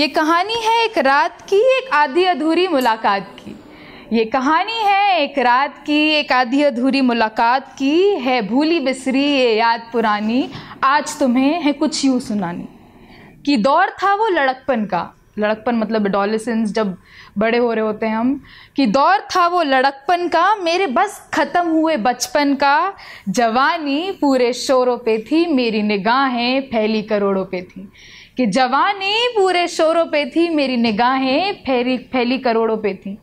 ये कहानी है एक रात की, एक आधी अधूरी मुलाकात की। ये कहानी है एक रात की, एक आधी अधूरी मुलाकात की। है भूली बिसरी ये याद पुरानी, आज तुम्हें है कुछ यूँ सुनानी। कि दौर था वो लड़कपन का। लड़कपन मतलब एडोलिसेंस जब बड़े हो रहे होते हैं हम। कि दौर था वो लड़कपन का, मेरे बस ख़त्म हुए बचपन का। जवानी पूरे शोरों पे थी, मेरी निगाहें फैली करोड़ों पे थी। कि जवानी पूरे शोरों पे थी, मेरी निगाहें फैली फैली करोड़ों पे थी।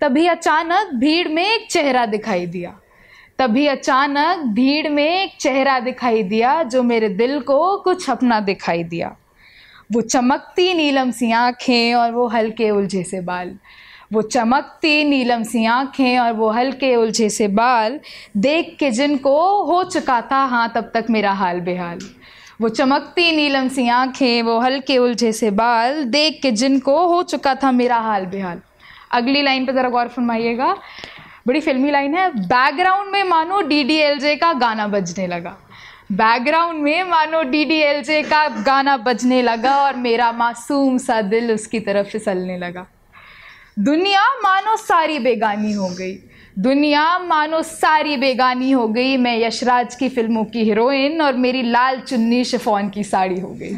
तभी अचानक भीड़ में एक चेहरा दिखाई दिया। तभी अचानक भीड़ में एक चेहरा दिखाई दिया, जो मेरे दिल को कुछ अपना दिखाई दिया। वो चमकती नीलम सी आँखें और वो हल्के उलझे से बाल। वो चमकती नीलम सी आँखें और वो हल्के उलझे से बाल। देख के जिनको हो चुका था हाँ तब तक मेरा हाल बेहाल। वो चमकती नीलम सी आँखें, वो हल्के उलझे से बाल देख के जिनको हो चुका था मेरा हाल बेहाल। अगली लाइन पे ज़रा गौर फरमाइएगा। बड़ी फिल्मी लाइन है। बैकग्राउंड में मानो डी डी एल जे का गाना बजने लगा। बैकग्राउंड में मानो डी डी एल जे का गाना बजने लगा और मेरा मासूम सा दिल उसकी तरफ़ फिसलने लगा। दुनिया मानो सारी बेगानी हो गई। दुनिया मानो सारी बेगानी हो गई। मैं यशराज की फ़िल्मों की हीरोइन और मेरी लाल चुन्नी शिफोन की साड़ी हो गई।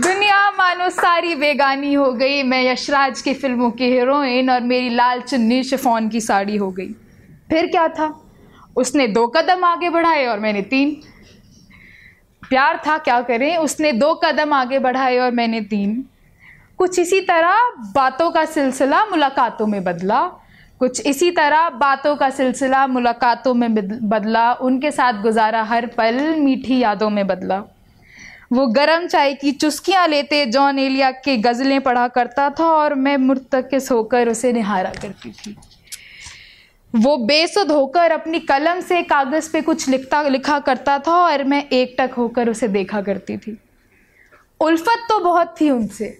दुनिया मानो सारी बेगानी हो गई। मैं यशराज की फ़िल्मों की हीरोइन और मेरी लाल चुन्नी शिफोन की साड़ी हो गई। फिर क्या था? उसने दो कदम आगे बढ़ाए और मैंने तीन। प्यार था, क्या करें? उसने दो कदम आगे बढ़ाए और मैंने तीन। कुछ इसी तरह बातों का सिलसिला मुलाकातों में बदला। कुछ इसी तरह बातों का सिलसिला, मुलाकातों में बदला, उनके साथ गुजारा, हर पल मीठी यादों में बदला। वो गरम चाय की चुस्कियाँ लेते जॉन एलिया के गज़लें पढ़ा करता था और मैं मुर्तकिस होकर उसे निहारा करती थी। वो बेसुध होकर अपनी कलम से कागज़ पे कुछ लिखता, लिखा करता था और मैं एकटक होकर उसे देखा करती थी। उल्फत तो बहुत थी उनसे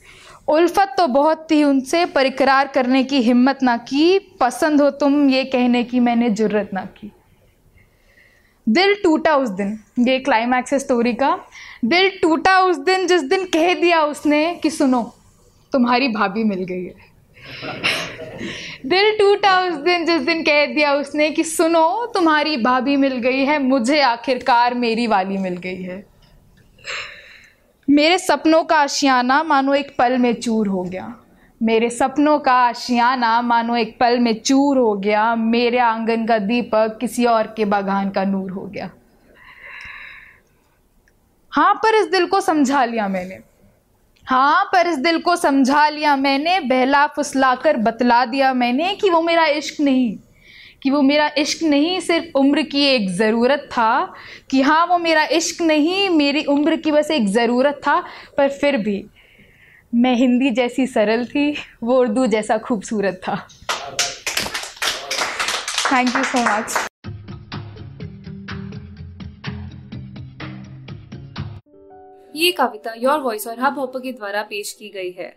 उल्फत तो बहुत थी उनसे पर इकरार करने की हिम्मत ना की, पसंद हो तुम ये कहने की मैंने जुर्रत ना की। दिल टूटा उस दिन, ये क्लाइमैक्स है स्टोरी का। दिल टूटा उस दिन, जिस दिन कह दिया उसने कि सुनो, तुम्हारी भाभी मिल गई है। दिल टूटा उस दिन, जिस दिन कह दिया उसने कि सुनो, तुम्हारी भाभी मिल गई है, मुझे आखिरकार मेरी वाली मिल गई है। मेरे सपनों का आशियाना मानो एक पल में चूर हो गया। मेरे सपनों का आशियाना मानो एक पल में चूर हो गया। मेरे आँगन का दीपक किसी और के बागान का नूर हो गया। हाँ पर इस दिल को समझा लिया मैंने। हाँ पर इस दिल को समझा लिया मैंने। बहला फुसला कर बतला दिया मैंने कि वो मेरा इश्क नहीं। कि वो मेरा इश्क नहीं सिर्फ़ उम्र की एक ज़रूरत था कि हाँ वो मेरा इश्क नहीं मेरी उम्र की बस एक ज़रूरत था पर फिर भी मैं हिंदी जैसी सरल थी वो उर्दू जैसा खूबसूरत था। थैंक यू सो मच ये कविता योर वॉइस और हब हॉपर के द्वारा पेश की गई है।